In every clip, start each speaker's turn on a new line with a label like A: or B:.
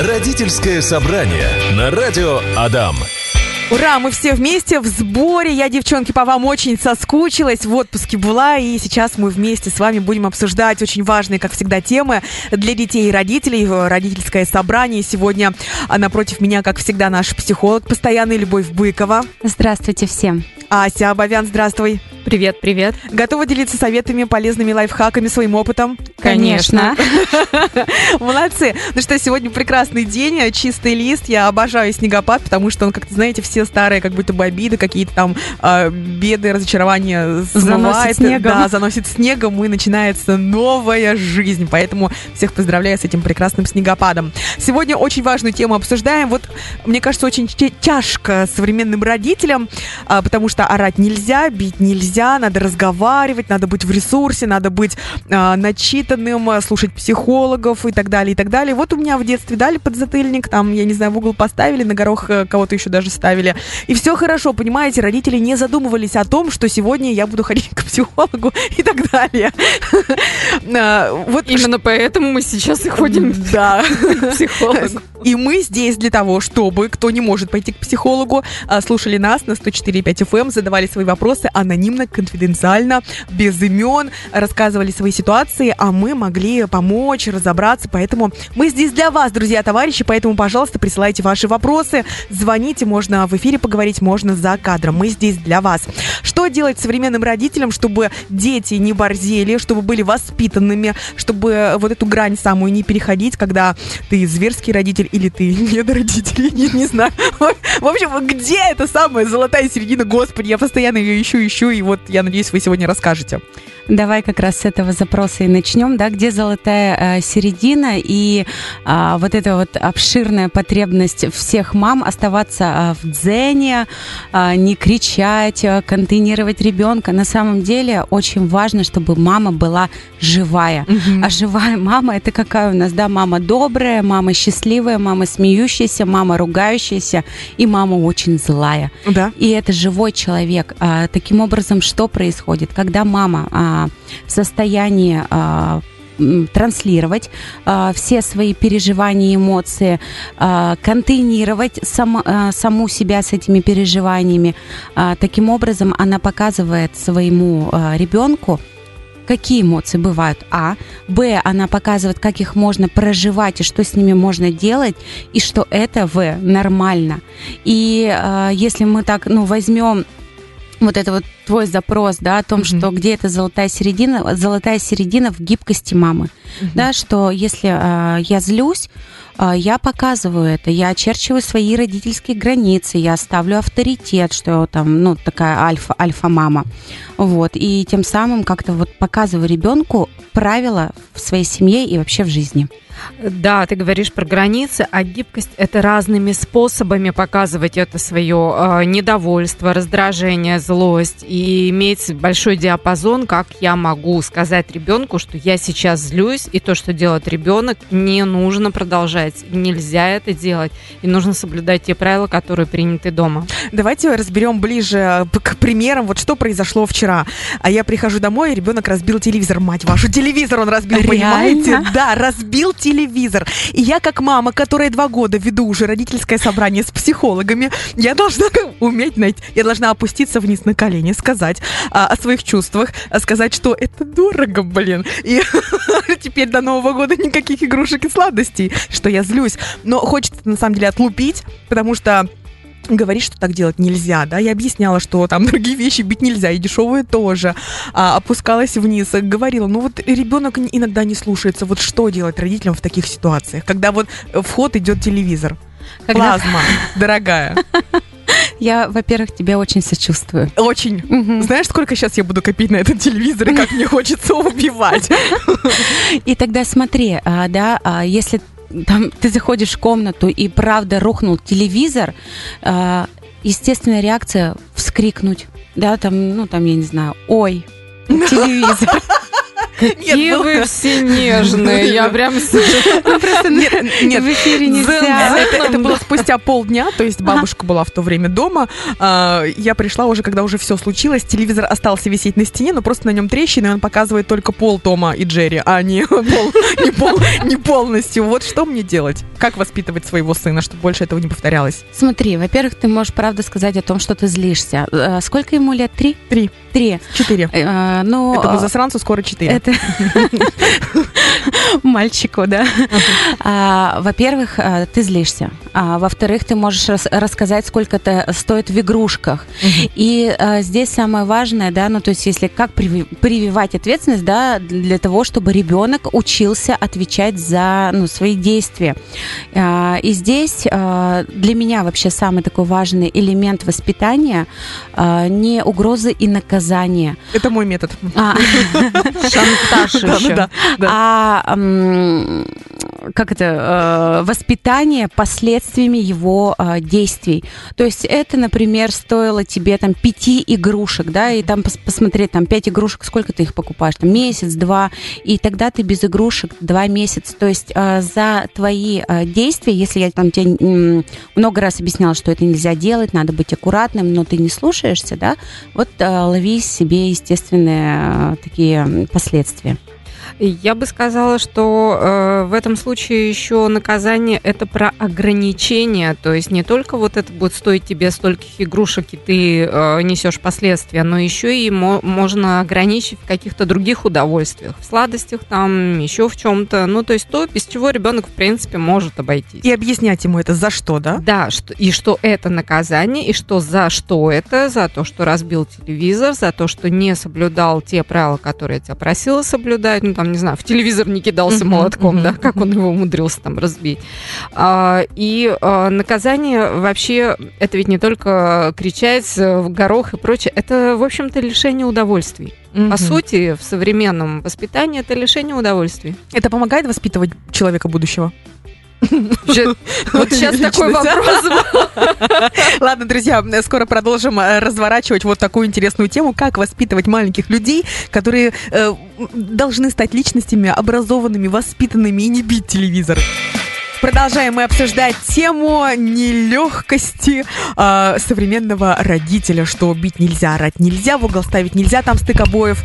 A: Родительское собрание на радио Адам.
B: Ура, мы все вместе в сборе. Я, девчонки, по вам очень соскучилась. В отпуске была, и сейчас мы вместе с вами будем обсуждать очень важные, как всегда, темы для детей и родителей. Родительское собрание. Сегодня а, напротив меня, как всегда, наш психолог постоянный Любовь Быкова.
C: Здравствуйте всем.
B: Ася Абовян, здравствуй.
D: Привет, привет.
B: Готова делиться советами, полезными лайфхаками, своим опытом?
C: Конечно.
B: Молодцы. Ну что, сегодня прекрасный день, чистый лист. Я обожаю снегопад, потому что он, как-то, знаете, все старые как будто бы обиды, какие-то там э, беды, разочарования.
C: Заносит снегом.
B: Да, заносит снегом, и начинается новая жизнь. Поэтому всех поздравляю с этим прекрасным снегопадом. Сегодня очень важную тему обсуждаем. Вот, мне кажется, очень тяжко современным родителям, э, потому что орать нельзя, бить нельзя, нельзя, надо разговаривать, надо быть в ресурсе, надо быть э, начитанным, слушать психологов и так далее, и так далее. Вот у меня в детстве дали подзатыльник, там, я не знаю, в угол поставили, на горох э, кого-то еще даже ставили. И все хорошо, понимаете, родители не задумывались о том, что сегодня я буду ходить к психологу и так далее.
D: А, вот Именно поэтому мы сейчас и ходим
B: да. к психологу. И мы здесь для того, чтобы, кто не может пойти к психологу, а, слушали нас на 104.5 FM, эм, задавали свои вопросы анонимно, конфиденциально, без имен, рассказывали свои ситуации, а мы могли помочь, разобраться. Поэтому мы здесь для вас, друзья, товарищи. Поэтому, пожалуйста, присылайте ваши вопросы, звоните, можно в эфире поговорить, можно за кадром. Мы здесь для вас. Что делать современным родителям, чтобы дети не борзели, чтобы были воспитанными, чтобы вот эту грань самую не переходить, когда ты зверский родитель или ты недородитель, не, не знаю. В общем, где эта самая золотая середина? Господи, я постоянно ее ищу, ищу, и вот я надеюсь, вы сегодня расскажете.
C: Давай как раз с этого запроса и начнем, да, где золотая э, середина и э, вот эта вот обширная потребность всех мам оставаться э, в дзене, э, не кричать, э, контейнировать ребенка. На самом деле очень важно, чтобы мама была живая. Угу. А живая мама это какая у нас, да, мама добрая, мама счастливая, мама смеющаяся, мама ругающаяся и мама очень злая.
B: Да.
C: И это живой человек. А, таким образом, что происходит, когда мама а, в состоянии а, транслировать э, все свои переживания эмоции, э, контейнировать сам, э, саму себя с этими переживаниями. Э, таким образом, она показывает своему э, ребенку, какие эмоции бывают, а, б, она показывает, как их можно проживать и что с ними можно делать, и что это, в, нормально. И э, если мы так, ну, возьмем вот это вот твой запрос, да, о том, mm-hmm. что где эта золотая середина, золотая середина в гибкости мамы, mm-hmm. да, что если э, я злюсь, э, я показываю это, я очерчиваю свои родительские границы, я ставлю авторитет, что там, ну, такая альфа, альфа-мама, вот, и тем самым как-то вот показываю ребенку правила в своей семье и вообще в жизни.
D: Да, ты говоришь про границы, а гибкость это разными способами показывать это свое э, недовольство, раздражение, злость и иметь большой диапазон, как я могу сказать ребенку, что я сейчас злюсь, и то, что делает ребенок, не нужно продолжать, нельзя это делать, и нужно соблюдать те правила, которые приняты дома.
B: Давайте разберем ближе к примерам, вот что произошло вчера. А я прихожу домой, и ребенок разбил телевизор, мать вашу, телевизор он разбил, Реально? понимаете? Да, разбил телевизор. И я, как мама, которая два года веду уже родительское собрание с психологами, я должна уметь найти, я должна опуститься вниз на колени, сказать а, о своих чувствах, а, сказать, что это дорого, блин. И теперь до Нового года никаких игрушек и сладостей, что я злюсь. Но хочется, на самом деле, отлупить, потому что говорит, что так делать нельзя, да, я объясняла, что там другие вещи бить нельзя, и дешевые тоже, а, опускалась вниз, говорила, ну вот ребенок иногда не слушается, вот что делать родителям в таких ситуациях, когда вот в ход идет телевизор, когда... плазма, дорогая.
C: Я, во-первых, тебя очень сочувствую.
B: Очень. Угу. Знаешь, сколько сейчас я буду копить на этот телевизор и как мне хочется убивать?
C: И тогда смотри, а, да, а, если там ты заходишь в комнату и правда рухнул телевизор, э, естественная реакция вскрикнуть, да, там, ну там я не знаю, ой, телевизор.
D: Какие
B: Нет,
D: вы
B: было-
D: все нежные. Я прям
B: Нет, нет,
C: В эфире нельзя.
B: Это, было спустя полдня, то есть бабушка была в то время дома. А, я пришла уже, когда уже все случилось. Телевизор остался висеть на стене, но просто на нем трещины, и он показывает только пол Тома и Джерри, а не, пол, не, пол, не полностью. Вот что мне делать? Как воспитывать своего сына, чтобы больше этого не повторялось?
C: Смотри, во-первых, ты можешь правда сказать о том, что ты злишься. Э, Сколько ему лет? Три?
B: Три.
C: Три.
B: Четыре.
C: Э, Ну,
B: Этому
C: а,
B: засранцу скоро четыре.
C: Это мальчику, да. А, Во-первых, а, ты злишься. А, Во-вторых, ты можешь рас- рассказать, сколько это стоит в игрушках. И здесь самое важное, да, ну то есть если как приви- прививать ответственность, да, для того, чтобы ребенок учился отвечать за ну, свои действия. И здесь для меня вообще самый такой важный элемент воспитания не угрозы и наказания,
B: Это мой метод. Да,
D: еще.
B: да.
C: а как это э, воспитание последствиями его э, действий. То есть это, например, стоило тебе там пяти игрушек, да, и там пос- посмотреть там пять игрушек, сколько ты их покупаешь, там месяц, два, и тогда ты без игрушек два месяца. То есть э, за твои действия, если я там тебе много раз объясняла, что это нельзя делать, надо быть аккуратным, но ты не слушаешься, да, вот лови себе естественные такие м, последствия.
D: Я бы сказала, что э, в этом случае еще наказание это про ограничения, то есть не только вот это будет стоить тебе стольких игрушек и ты э, несешь последствия, но еще и мо- можно ограничить в каких-то других удовольствиях, в сладостях там, еще в чем-то, ну то есть то, без чего ребенок в принципе может обойтись.
B: И объяснять ему это за что, да?
D: Да, что, и что это наказание, и что за что это, за то, что разбил телевизор, за то, что не соблюдал те правила, которые я тебя просила соблюдать, ну там, не знаю, в телевизор не кидался молотком, да, как он его умудрился там разбить. А, и а, наказание вообще, это ведь не только кричать в горох и прочее, это, в общем-то, лишение удовольствий. По
B: Мгм.
D: сути, в современном воспитании это лишение удовольствий.
B: Это помогает воспитывать человека будущего?
D: Вот сейчас такой вопрос.
B: Ладно, друзья, скоро продолжим э, разворачивать вот такую интересную тему, как воспитывать маленьких людей, которые э, должны стать личностями образованными, воспитанными и не бить телевизор. Продолжаем мы обсуждать тему нелегкости э, современного родителя, что бить нельзя, орать нельзя, в угол ставить нельзя, там стык обоев.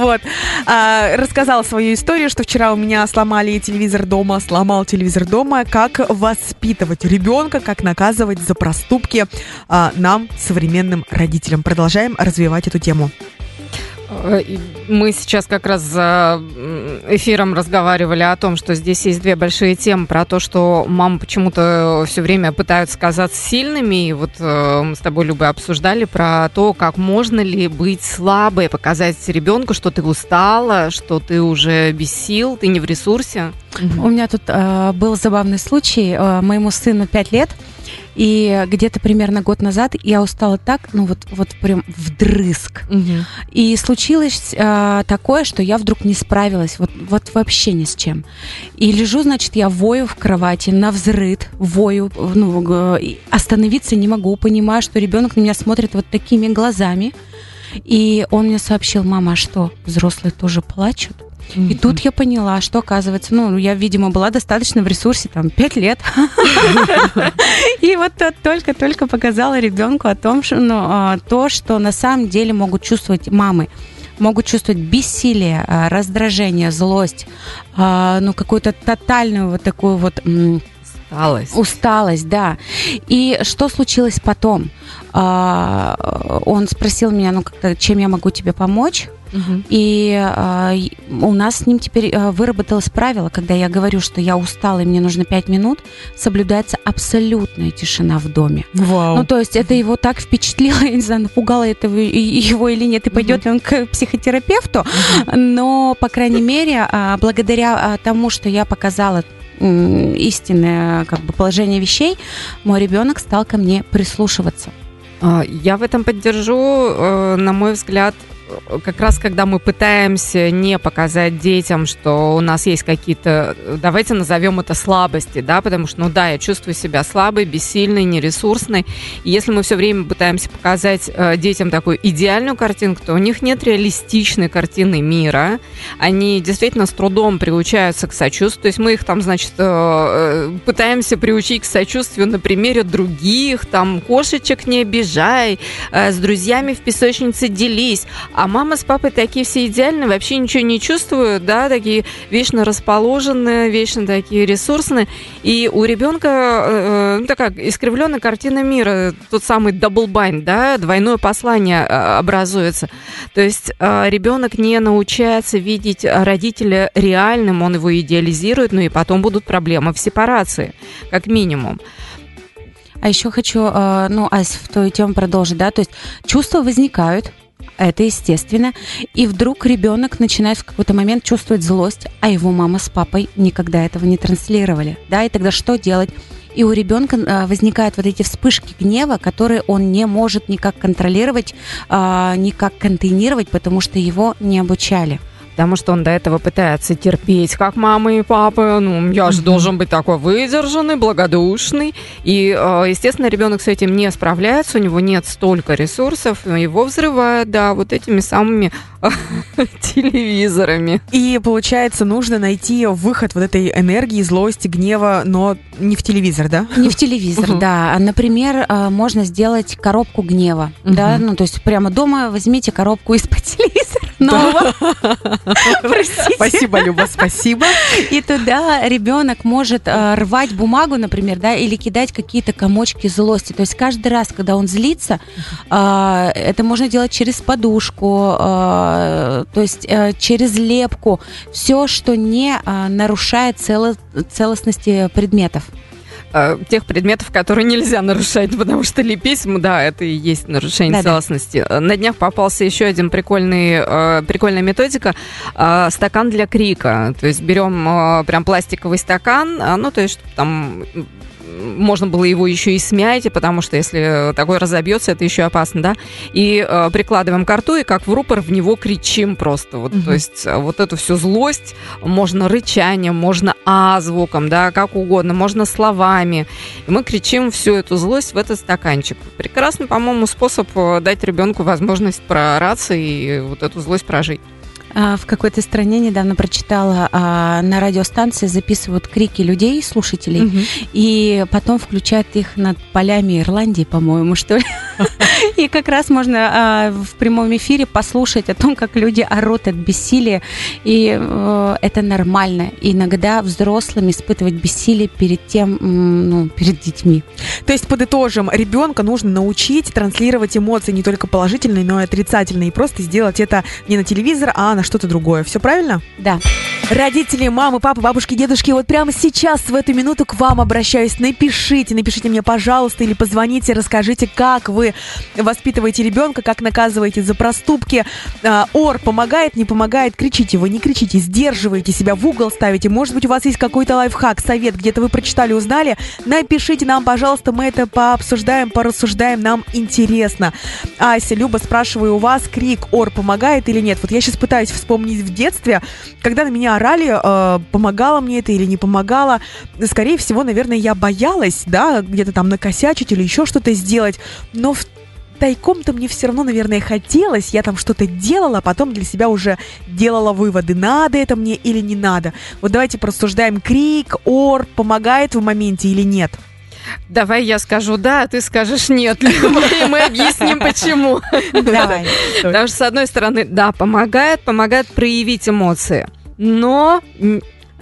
B: Вот. А, Рассказала свою историю, что вчера у меня сломали телевизор дома, сломал телевизор дома. Как воспитывать ребенка, как наказывать за проступки а, нам, современным родителям. Продолжаем развивать эту тему.
D: Э, Мы сейчас как раз за эфиром разговаривали о том, что здесь есть две большие темы про то, что мамы почему-то все время пытаются казаться сильными. И вот э, мы с тобой, Люба, обсуждали про то, как можно ли быть слабой, показать ребенку, что ты устала, что ты уже без сил, ты не в ресурсе.
C: У меня тут э, был забавный случай. Э, моему сыну 5 лет, и где-то примерно год назад я устала так, ну вот, вот прям вдрызг. И случилось э, такое, что я вдруг не справилась, вот, вот вообще ни с чем. И лежу, значит, я вою в кровати, на взрыд, вою, ну, остановиться не могу, понимаю, что ребенок на меня смотрит вот такими глазами. И он мне сообщил, мама, а что, взрослые тоже плачут? И тут я поняла, что оказывается, ну, я, видимо, была достаточно в ресурсе, там, пять лет. И вот только-только показала ребенку о том, что, ну, а, то, что на самом деле могут чувствовать мамы могут чувствовать бессилие, а, раздражение, злость, а, ну, какую-то тотальную вот такую вот
D: Усталость.
C: Усталость, да. И что случилось потом? А, Он спросил меня, ну, как-то, чем я могу тебе помочь? И а, у нас с ним теперь а, выработалось правило, когда я говорю, что я устала и мне нужно 5 минут, соблюдается абсолютная тишина в доме.
B: Вау.
C: Ну, то есть это его так впечатлило, я не знаю, напугало это его или нет, и пойдет ли он к психотерапевту, но, по крайней мере, а, благодаря а, тому, что я показала истинное как бы, положение вещей, мой ребенок стал ко мне прислушиваться.
D: А, Я в этом поддержу. Э, На мой взгляд, как раз когда мы пытаемся не показать детям, что у нас есть какие-то, давайте назовем это слабости, да, потому что, ну да, я чувствую себя слабой, бессильной, нересурсной. И если мы все время пытаемся показать э, детям такую идеальную картинку, то у них нет реалистичной картины мира. Они действительно с трудом приучаются к сочувствию. То есть мы их там, значит, э, э пытаемся приучить к сочувствию на примере других, там, кошечек не обижай, с друзьями в песочнице делись. А мама с папой такие все идеальные, вообще ничего не чувствуют, да, такие вечно расположенные, вечно такие ресурсные. И у ребенка э, ну, такая искривленная картина мира, тот самый bind, да, двойное послание э, образуется. То есть э, ребенок не научается видеть родителя реальным, он его идеализирует, ну и потом будут проблемы в сепарации, как минимум.
C: А еще хочу, э, ну, Ась, в твою тему продолжить, да, то есть чувства возникают, это естественно. И вдруг ребенок начинает в какой-то момент чувствовать злость, а его мама с папой никогда этого не транслировали. Да, и тогда что делать? И у ребенка э, возникают вот эти вспышки гнева, которые он не может никак контролировать, э, никак контейнировать, потому что его не обучали
D: потому что он до этого пытается терпеть, как мама и папа. Ну, я же должен быть такой выдержанный, благодушный. И, э, естественно, ребенок с этим не справляется, у него нет столько ресурсов, его взрывает, да, вот этими самыми телевизорами.
B: И, получается, нужно найти выход вот этой энергии, злости, гнева, но не в телевизор, да?
C: Не в телевизор, да. Например, э, можно сделать коробку гнева, да, ну, то есть прямо дома возьмите коробку из-под телевизора нового.
B: Простите. Спасибо, Люба, спасибо.
C: И туда ребенок может э, рвать бумагу, например, да, или кидать какие-то комочки злости. То есть каждый раз, когда он злится, э, это можно делать через подушку, э, то есть через лепку, все, что не нарушает целостности предметов.
D: Э, тех предметов, которые нельзя нарушать, потому что лепить, да, это и есть нарушение да, целостности. Да. На днях попался еще один прикольный, э, прикольная методика э, стакан для крика. То есть берем прям пластиковый стакан, ну, то есть там можно было его еще и смять, потому что если такой разобьется, это еще опасно, да. И э, прикладываем к рту и как в рупор в него кричим просто. Вот, угу. То есть э, вот эту всю злость можно рычанием, можно а звуком, да, как угодно, можно словами. И мы кричим всю эту злость в этот стаканчик. Прекрасный, по-моему, способ э, дать ребенку возможность проораться и вот эту злость прожить.
C: А, в какой-то стране недавно прочитала, а, на радиостанции записывают крики людей, слушателей, угу. и потом включают их над полями Ирландии, по-моему, что ли. И как раз можно а, в прямом эфире послушать о том, как люди орут от бессилия, и э, это нормально. Иногда взрослым испытывать бессилие перед тем, ну, перед детьми.
B: То есть, подытожим, ребенка нужно научить транслировать эмоции не только положительные, но и отрицательные, и просто сделать это не на телевизор, а на что-то другое. Все правильно?
C: Да.
B: Родители, мамы, папы, бабушки, дедушки, вот прямо сейчас, в эту минуту к вам обращаюсь. Напишите, напишите мне, пожалуйста, или позвоните, расскажите, как вы воспитываете ребенка, как наказываете за проступки. А, ор помогает, не помогает, кричите вы, не кричите, сдерживаете себя, в угол ставите. Может быть, у вас есть какой-то лайфхак, совет, где-то вы прочитали, узнали. Напишите нам, пожалуйста, мы это пообсуждаем, порассуждаем, нам интересно. Ася, Люба, спрашиваю у вас, крик, ор помогает или нет? Вот я сейчас пытаюсь вспомнить в детстве, когда на меня орали, э, помогало мне это или не помогало. Скорее всего, наверное, я боялась, да, где-то там накосячить или еще что-то сделать. Но в тайком-то мне все равно, наверное, хотелось, я там что-то делала, а потом для себя уже делала выводы, надо это мне или не надо. Вот давайте просуждаем крик, ор, помогает в моменте или нет.
D: Давай я скажу да, а ты скажешь нет, и мы объясним почему. Давай. Потому что, с одной стороны, да, помогает, помогает проявить эмоции, но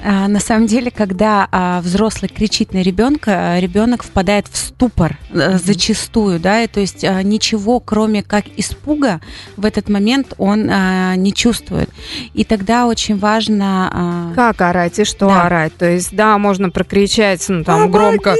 C: а, на самом деле, когда а, взрослый кричит на ребенка, ребенок впадает в ступор mm-hmm. зачастую, да, и, то есть а, ничего, кроме как испуга, в этот момент он а, не чувствует. И тогда очень важно...
D: А... Как орать и что да. орать? То есть, да, можно прокричать, ну, там, Помогите! громко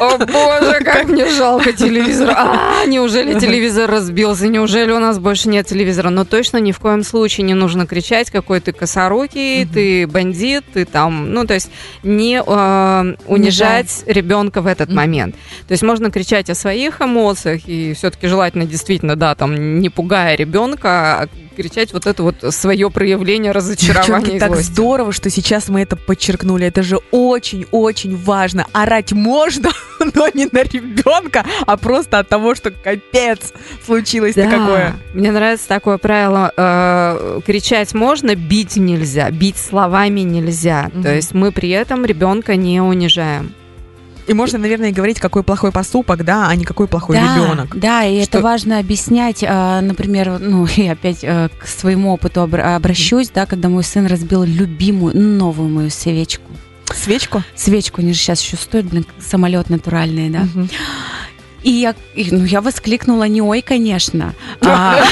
D: О боже, как мне жалко телевизор. А, неужели телевизор разбился? Неужели у нас больше нет телевизора? Но точно ни в коем случае не нужно кричать, какой ты косорукий, ты бандит, ты там... Ну, то есть не э, унижать ребенка в этот момент. То есть можно кричать о своих эмоциях и все-таки желательно действительно, да, там не пугая ребенка, а кричать вот это вот свое проявление разочарования
B: Девчонки,
D: и
B: так
D: злости.
B: здорово, что сейчас мы это подчеркнули. Это же очень-очень важно. Орать можно, но не на ребенка, а просто от того, что капец случилось-то
D: Да.
B: какое.
D: Мне нравится такое правило. э, кричать можно, бить нельзя. Бить словами нельзя.
B: Мгм.
D: То есть мы при этом ребенка не унижаем.
B: И можно, наверное, и говорить, какой плохой поступок, да, а не какой плохой
C: да,
B: ребенок.
C: Да, и
B: Что-
C: это важно объяснять, а, например, ну, и опять э, к своему опыту обра- обращусь, да, когда мой сын разбил любимую, новую мою свечку.
B: Свечку?
C: Свечку, они же сейчас еще стоят, блин, самолет натуральный, да.
B: Мгм.
C: И я, и, ну, я воскликнула, не ой, конечно. а,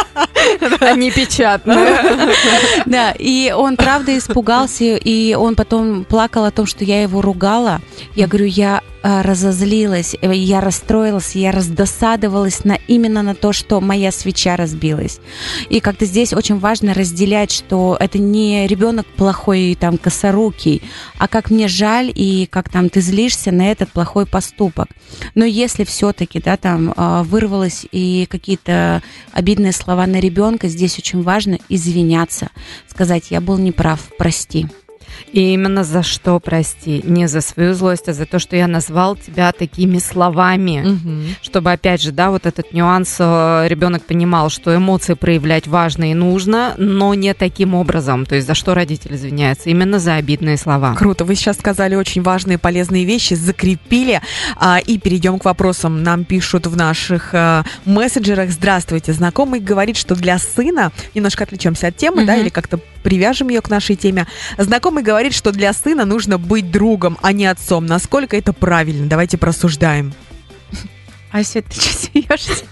D: Они печатные.
C: Да, и он правда испугался, и он потом плакал о том, что я его ругала. Я говорю, я разозлилась, э, я расстроилась, я раздосадовалась на, именно на то, что моя свеча разбилась. И как-то здесь очень важно разделять, что это не ребенок плохой там косорукий, а как мне жаль и как там ты злишься на этот плохой поступок. Но если все-таки, да, там а, вырвалось и какие-то обидные слова на ребенка, здесь очень важно извиняться, сказать, я был неправ, прости.
D: И именно за что, прости? Не за свою злость, а за то, что я назвал тебя такими словами.
B: Мгм.
D: Чтобы, опять же, да, вот этот нюанс э, ребенок понимал, что эмоции проявлять важно и нужно, но не таким образом. То есть за что родитель извиняется? Именно за обидные слова.
B: Круто, вы сейчас сказали очень важные полезные вещи, закрепили. А, и перейдем к вопросам. Нам пишут в наших а, мессенджерах. Здравствуйте, знакомый говорит, что для сына, немножко отвлечемся от темы, да,
C: Мгм.
B: или как-то привяжем ее к нашей теме. Знакомый говорит, что для сына нужно быть другом, а не отцом. Насколько это правильно? Давайте просуждаем.
C: Ася, ты что смеешься?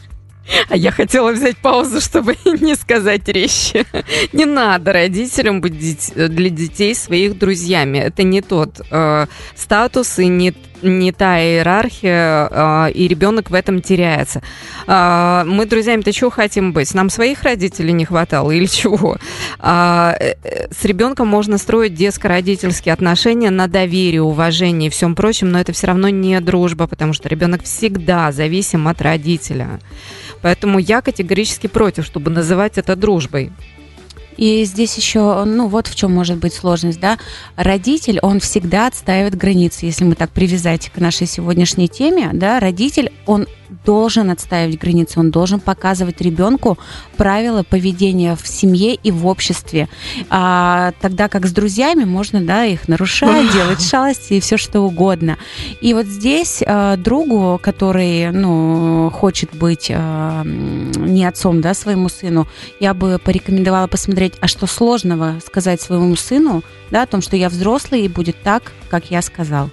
D: А я хотела взять паузу, чтобы не сказать резче. Не надо родителям быть для детей своих друзьями. Это не тот э, статус и не, не та иерархия, э, и ребенок в этом теряется. А, мы друзьями-то чего хотим быть? Нам своих родителей не хватало или чего? А, э, э, с ребенком можно строить детско-родительские отношения на доверии, уважении и всем прочем, но это все равно не дружба, потому что ребенок всегда зависим от родителя. Поэтому я категорически против, чтобы называть это дружбой.
C: И здесь еще, ну вот в чем может быть сложность, да. Родитель, он всегда отстаивает границы, если мы так привязать к нашей сегодняшней теме, да. Родитель, он должен отстаивать границы, он должен показывать ребенку правила поведения в семье и в обществе. А, тогда как с друзьями можно, да, их нарушать, делать шалости и все что угодно. И вот здесь а, другу, который, ну, хочет быть а, не отцом, да, своему сыну, я бы порекомендовала посмотреть, а что сложного сказать своему сыну, да, о том, что я взрослый и будет так, как я сказал.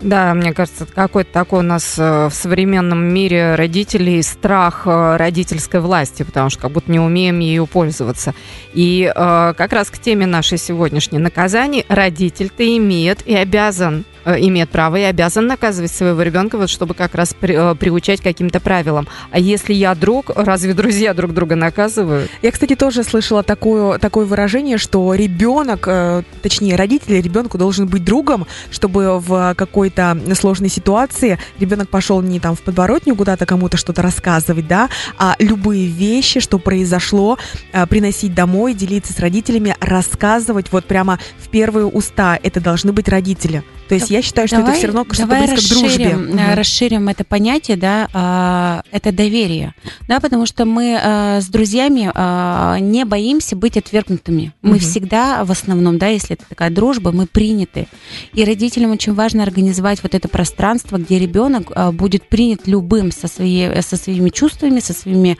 D: Да, мне кажется, какой-то такой у нас э, в современном мире родителей страх э, родительской власти, потому что как будто не умеем ею пользоваться. И э, как раз к теме нашей сегодняшней наказаний родитель-то имеет и обязан имеет право и обязан наказывать своего ребенка, вот чтобы как раз при- э, приучать каким-то правилам. А если я друг, разве друзья друг друга наказывают?
B: Я, кстати, тоже слышала такое, такое выражение, что ребенок, э, точнее, родители ребенку должен быть другом, чтобы в какой-то сложной ситуации ребенок пошел не там в подворотню куда-то кому-то что-то рассказывать, да, а любые вещи, что произошло, э, приносить домой, делиться с родителями, рассказывать вот прямо в первые уста. Это должны быть родители. То есть я считаю, что это все равно что-то
C: давай
B: близко к дружбе.
C: расширим, э, расширим это понятие, да, а, это доверие, да, потому что мы а, с друзьями а, не боимся быть отвергнутыми. Мы
B: Мгм.
C: всегда, в основном, да, если это такая дружба, мы приняты. И родителям очень важно организовать вот это пространство, где ребенок а, будет принят любым со, своей, со своими чувствами, со своими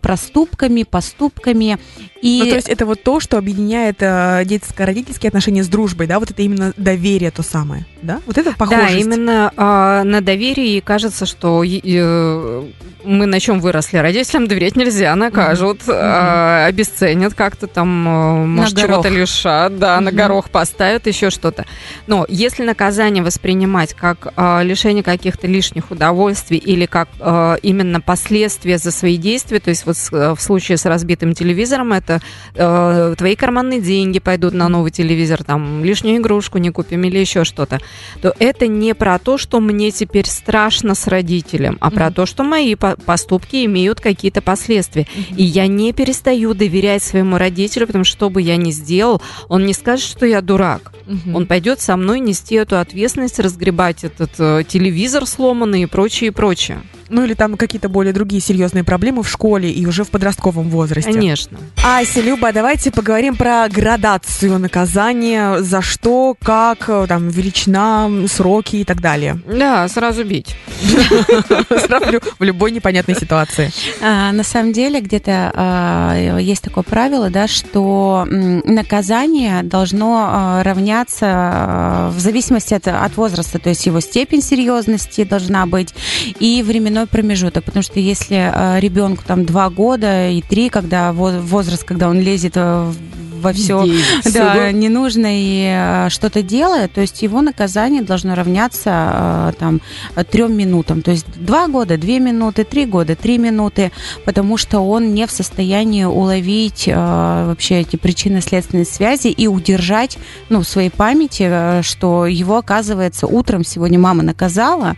C: проступками, поступками. И
B: Ну, то есть это вот то, что объединяет э, детско-родительские отношения с дружбой, да, вот это именно доверие то самое, да? Вот это похожесть.
D: Да, именно а, на доверии и кажется, что э, мы на чем выросли. Родителям доверять нельзя, накажут,
C: Мгм.
D: а, обесценят как-то там, э, может, чего-то лишат, да, на
C: Мгм.
D: горох поставят, еще что-то. Но если наказание воспринимать как а, лишение каких-то лишних удовольствий или как а, именно последствия за свои действия, то есть вот с- э, в случае с разбитым телевизором, это э, твои карманные деньги пойдут на новый телевизор, там лишнюю игрушку не купим или еще что-то, то это не про то, что мне теперь страшно с родителем, а про
B: Мгм.
D: то, что мои по- поступки имеют какие-то последствия. И я не перестаю доверять своему родителю, потому что что бы я ни сделал, он не скажет, что я дурак.
B: Мгм.
D: Он пойдет со мной нести эту ответственность, разгребать этот э, телевизор сломанный и прочее, и прочее.
B: Ну или там какие-то более другие серьезные проблемы в школе и уже в подростковом возрасте.
D: Конечно.
B: Ася, Люба, давайте поговорим про градацию наказания, за что, как, э, там, величина, сроки и так далее.
D: Да, сразу бить.
B: Сравню в любой непонятной ситуации.
C: А, на самом деле где-то а, есть такое правило, да, что наказание должно а, равняться а, в зависимости от, от возраста, то есть его степень серьезности должна быть и временной промежуток, потому что если а, ребенку там два года и три, когда во- возраст, когда он лезет э, во все да, не нужно и э, что-то делает, то есть его наказание должно равняться э, там трем минутам, то есть два года, две минуты, три года, три минуты, потому что он не в состоянии уловить э, вообще эти причинно-следственные связи и удержать, ну, в своей памяти, что его, оказывается, утром сегодня мама наказала,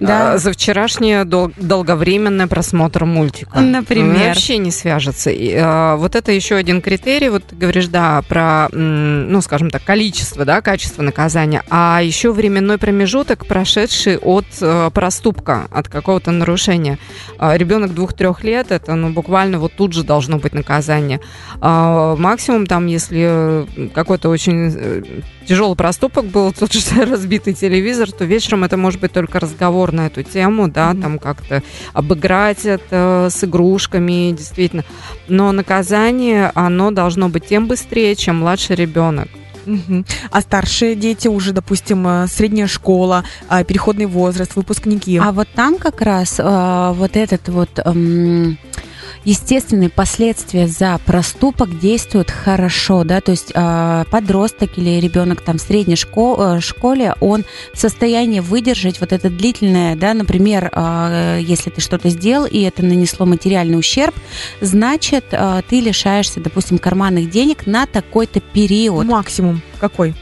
C: да,
D: А, За вчерашний дол- долговременный просмотр мультика.
C: Например.
D: Вообще не свяжется. И, а, вот это еще один критерий. Вот ты говоришь, да, про, ну, скажем так, количество, да, качество наказания. А еще временной промежуток, прошедший от э, проступка, от какого-то нарушения. А, Ребенок двух-трех лет, это, ну, буквально вот тут же должно быть наказание. А, Максимум там, если э, какой-то очень э, тяжелый проступок был, тот же разбитый телевизор, то вечером это может быть только разговор на эту тему, да,
B: Мгм.
D: там как-то обыграть это с игрушками, действительно. Но наказание, оно должно быть тем быстрее, чем младший ребенок.
B: А старшие дети уже, допустим, э, средняя школа, а, переходный возраст, выпускники.
C: А вот там как раз э, вот этот вот эм, естественные последствия за проступок действуют хорошо, да, то есть э, подросток или ребенок там в средней шко- э, школе, он в состоянии выдержать вот это длительное, да, например, э, если ты что-то сделал и это нанесло материальный ущерб, значит, э, ты лишаешься, допустим, карманных денег на такой-то период.
B: Максимум какой?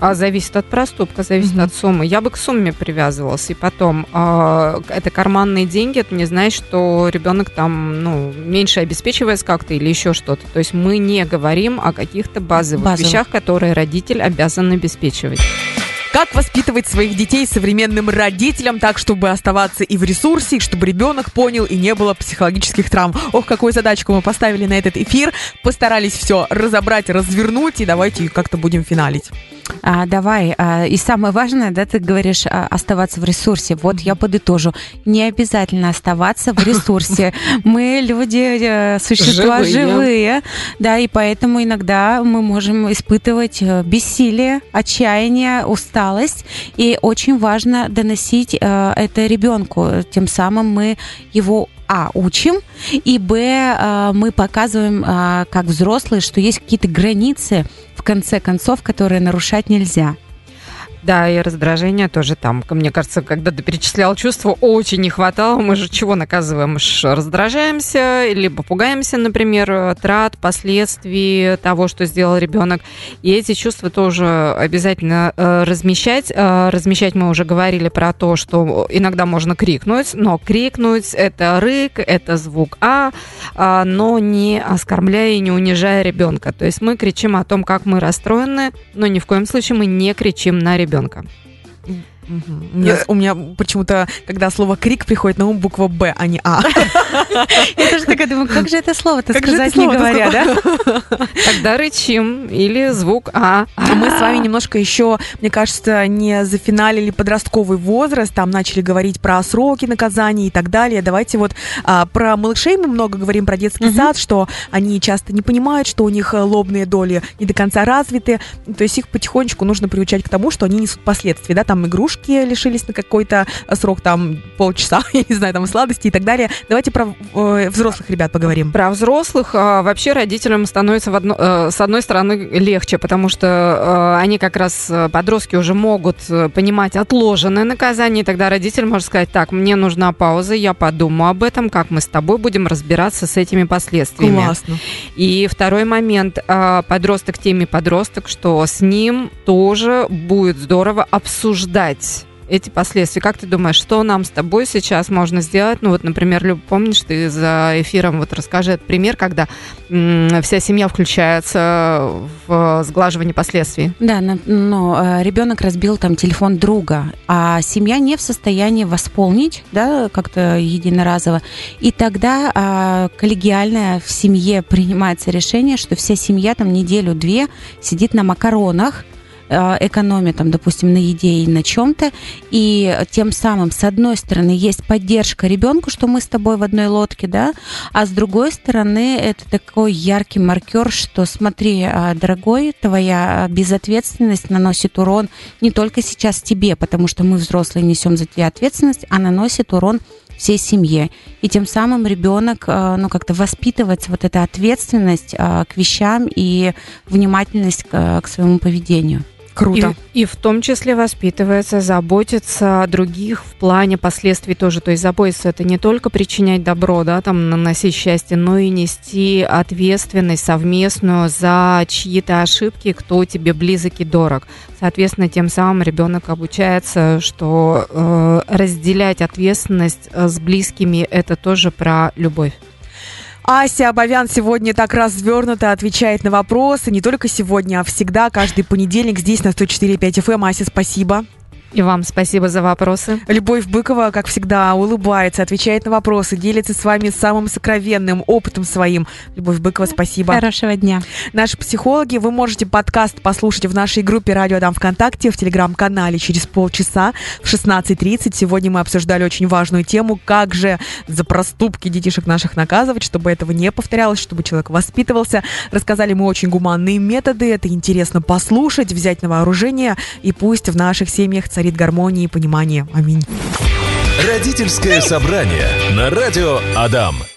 D: А зависит от проступка, зависит
B: Мгм.
D: от суммы. Я бы к сумме привязывался. И потом, а, это карманные деньги, это не значит, что ребенок там, ну, меньше обеспечивается как-то или еще что-то. То есть мы не говорим о каких-то базовых,
C: Базовых.
D: вещах, которые родитель обязан обеспечивать.
B: Как воспитывать своих детей современным родителям так, чтобы оставаться и в ресурсе, и чтобы ребенок понял и не было психологических травм? Ох, какую задачку мы поставили на этот эфир. Постарались все разобрать, развернуть, и давайте как-то будем финалить.
C: А, давай, а, и самое важное, да, ты говоришь, а, оставаться в ресурсе. Вот я подытожу. Не обязательно оставаться в ресурсе. Мы люди, э, существа
D: Живые.
C: живые, да, и поэтому иногда мы можем испытывать э, бессилие, отчаяние, усталость, и очень важно доносить э, это ребенку. Тем самым мы его а, учим, и Б, э, мы показываем, э, как взрослые, что есть какие-то границы, в конце концов, которые нарушать нельзя.
D: Да, и раздражение тоже там. Мне кажется, когда ты перечислял чувства, очень не хватало. Мы же чего наказываем? Мы ж раздражаемся, либо пугаемся, например, трат, последствий того, что сделал ребенок. И эти чувства тоже обязательно э, размещать. Э, размещать мы уже говорили про то, что иногда можно крикнуть, но крикнуть это рык, это звук А, а, но не оскорбляя и не унижая ребенка. То есть мы кричим о том, как мы расстроены, но ни в коем случае мы не кричим на ребенка.
B: Мгм. У меня, у меня почему-то, когда слово крик приходит на ум буква Б, а не А.
C: Я тоже такая думаю, как же это слово-то сказать не говоря, да?
D: Тогда рычим или звук А.
B: Мы с вами немножко еще, мне кажется, не зафиналили подростковый возраст, там начали говорить про сроки наказаний и так далее. Давайте вот а, про малышей мы много говорим, про детский сад, что они часто не понимают, что у них э, лобные доли не до конца развиты. То есть их потихонечку нужно приучать к тому, что они несут последствия, да, там игрушки игрушки лишились на какой-то срок, там, полчаса, я не знаю, там, сладости и так далее. Давайте про э, взрослых ребят поговорим.
D: Про взрослых а, вообще родителям становится в одно, э, с одной стороны легче, потому что э, они как раз, э, подростки уже могут э, понимать отложенное наказание, и тогда родитель может сказать, так, мне нужна пауза, я подумаю об этом, как мы с тобой будем разбираться с этими последствиями.
B: Классно.
D: И второй момент, а, подросток теме подросток, что с ним тоже будет здорово обсуждать эти последствия. Как ты думаешь, что нам с тобой сейчас можно сделать? Ну вот, например, Люб, помнишь, ты за эфиром вот расскажи этот пример, когда вся семья включается в сглаживание последствий.
C: Да, но, но ребенок разбил там телефон друга, а семья не в состоянии восполнить, да, как-то единоразово. И тогда а, коллегиально в семье принимается решение, что вся семья там неделю-две сидит на макаронах, э, экономя там, допустим, на еде и на чем-то, и тем самым, с одной стороны, есть поддержка ребенку, что мы с тобой в одной лодке, да, а с другой стороны, это такой яркий маркер, что смотри, а, дорогой, твоя безответственность наносит урон не только сейчас тебе, потому что мы взрослые несем за тебя ответственность, а наносит урон всей семье. И тем самым ребенок, э, ну, как-то воспитывается вот эта ответственность э, к вещам и внимательность к своему поведению.
B: Круто.
D: И, и в том числе воспитывается заботиться о других в плане последствий тоже. То есть заботиться это не только причинять добро, да, там наносить счастье, но и нести ответственность совместную за чьи-то ошибки, кто тебе близок и дорог. Соответственно, тем самым ребенок обучается, что э, разделять ответственность э, с близкими это тоже про любовь.
B: Ася Абовян сегодня так развернуто отвечает на вопросы. Не только сегодня, а всегда, каждый понедельник здесь на 104.5 FM. Ася, спасибо.
D: И вам спасибо за вопросы.
B: Любовь Быкова, как всегда, улыбается, отвечает на вопросы, делится с вами самым сокровенным опытом своим. Любовь Быкова, спасибо.
C: Хорошего дня.
B: Наши психологи, вы можете подкаст послушать в нашей группе «Радио Адам ВКонтакте», в телеграм-канале через полчаса в 16.30. Сегодня мы обсуждали очень важную тему, как же за проступки детишек наших наказывать, чтобы этого не повторялось, чтобы человек воспитывался. Рассказали мы очень гуманные методы, это интересно послушать, взять на вооружение, и пусть в наших семьях царит гармония и понимание. Аминь.
A: Родительское собрание на радио Адам.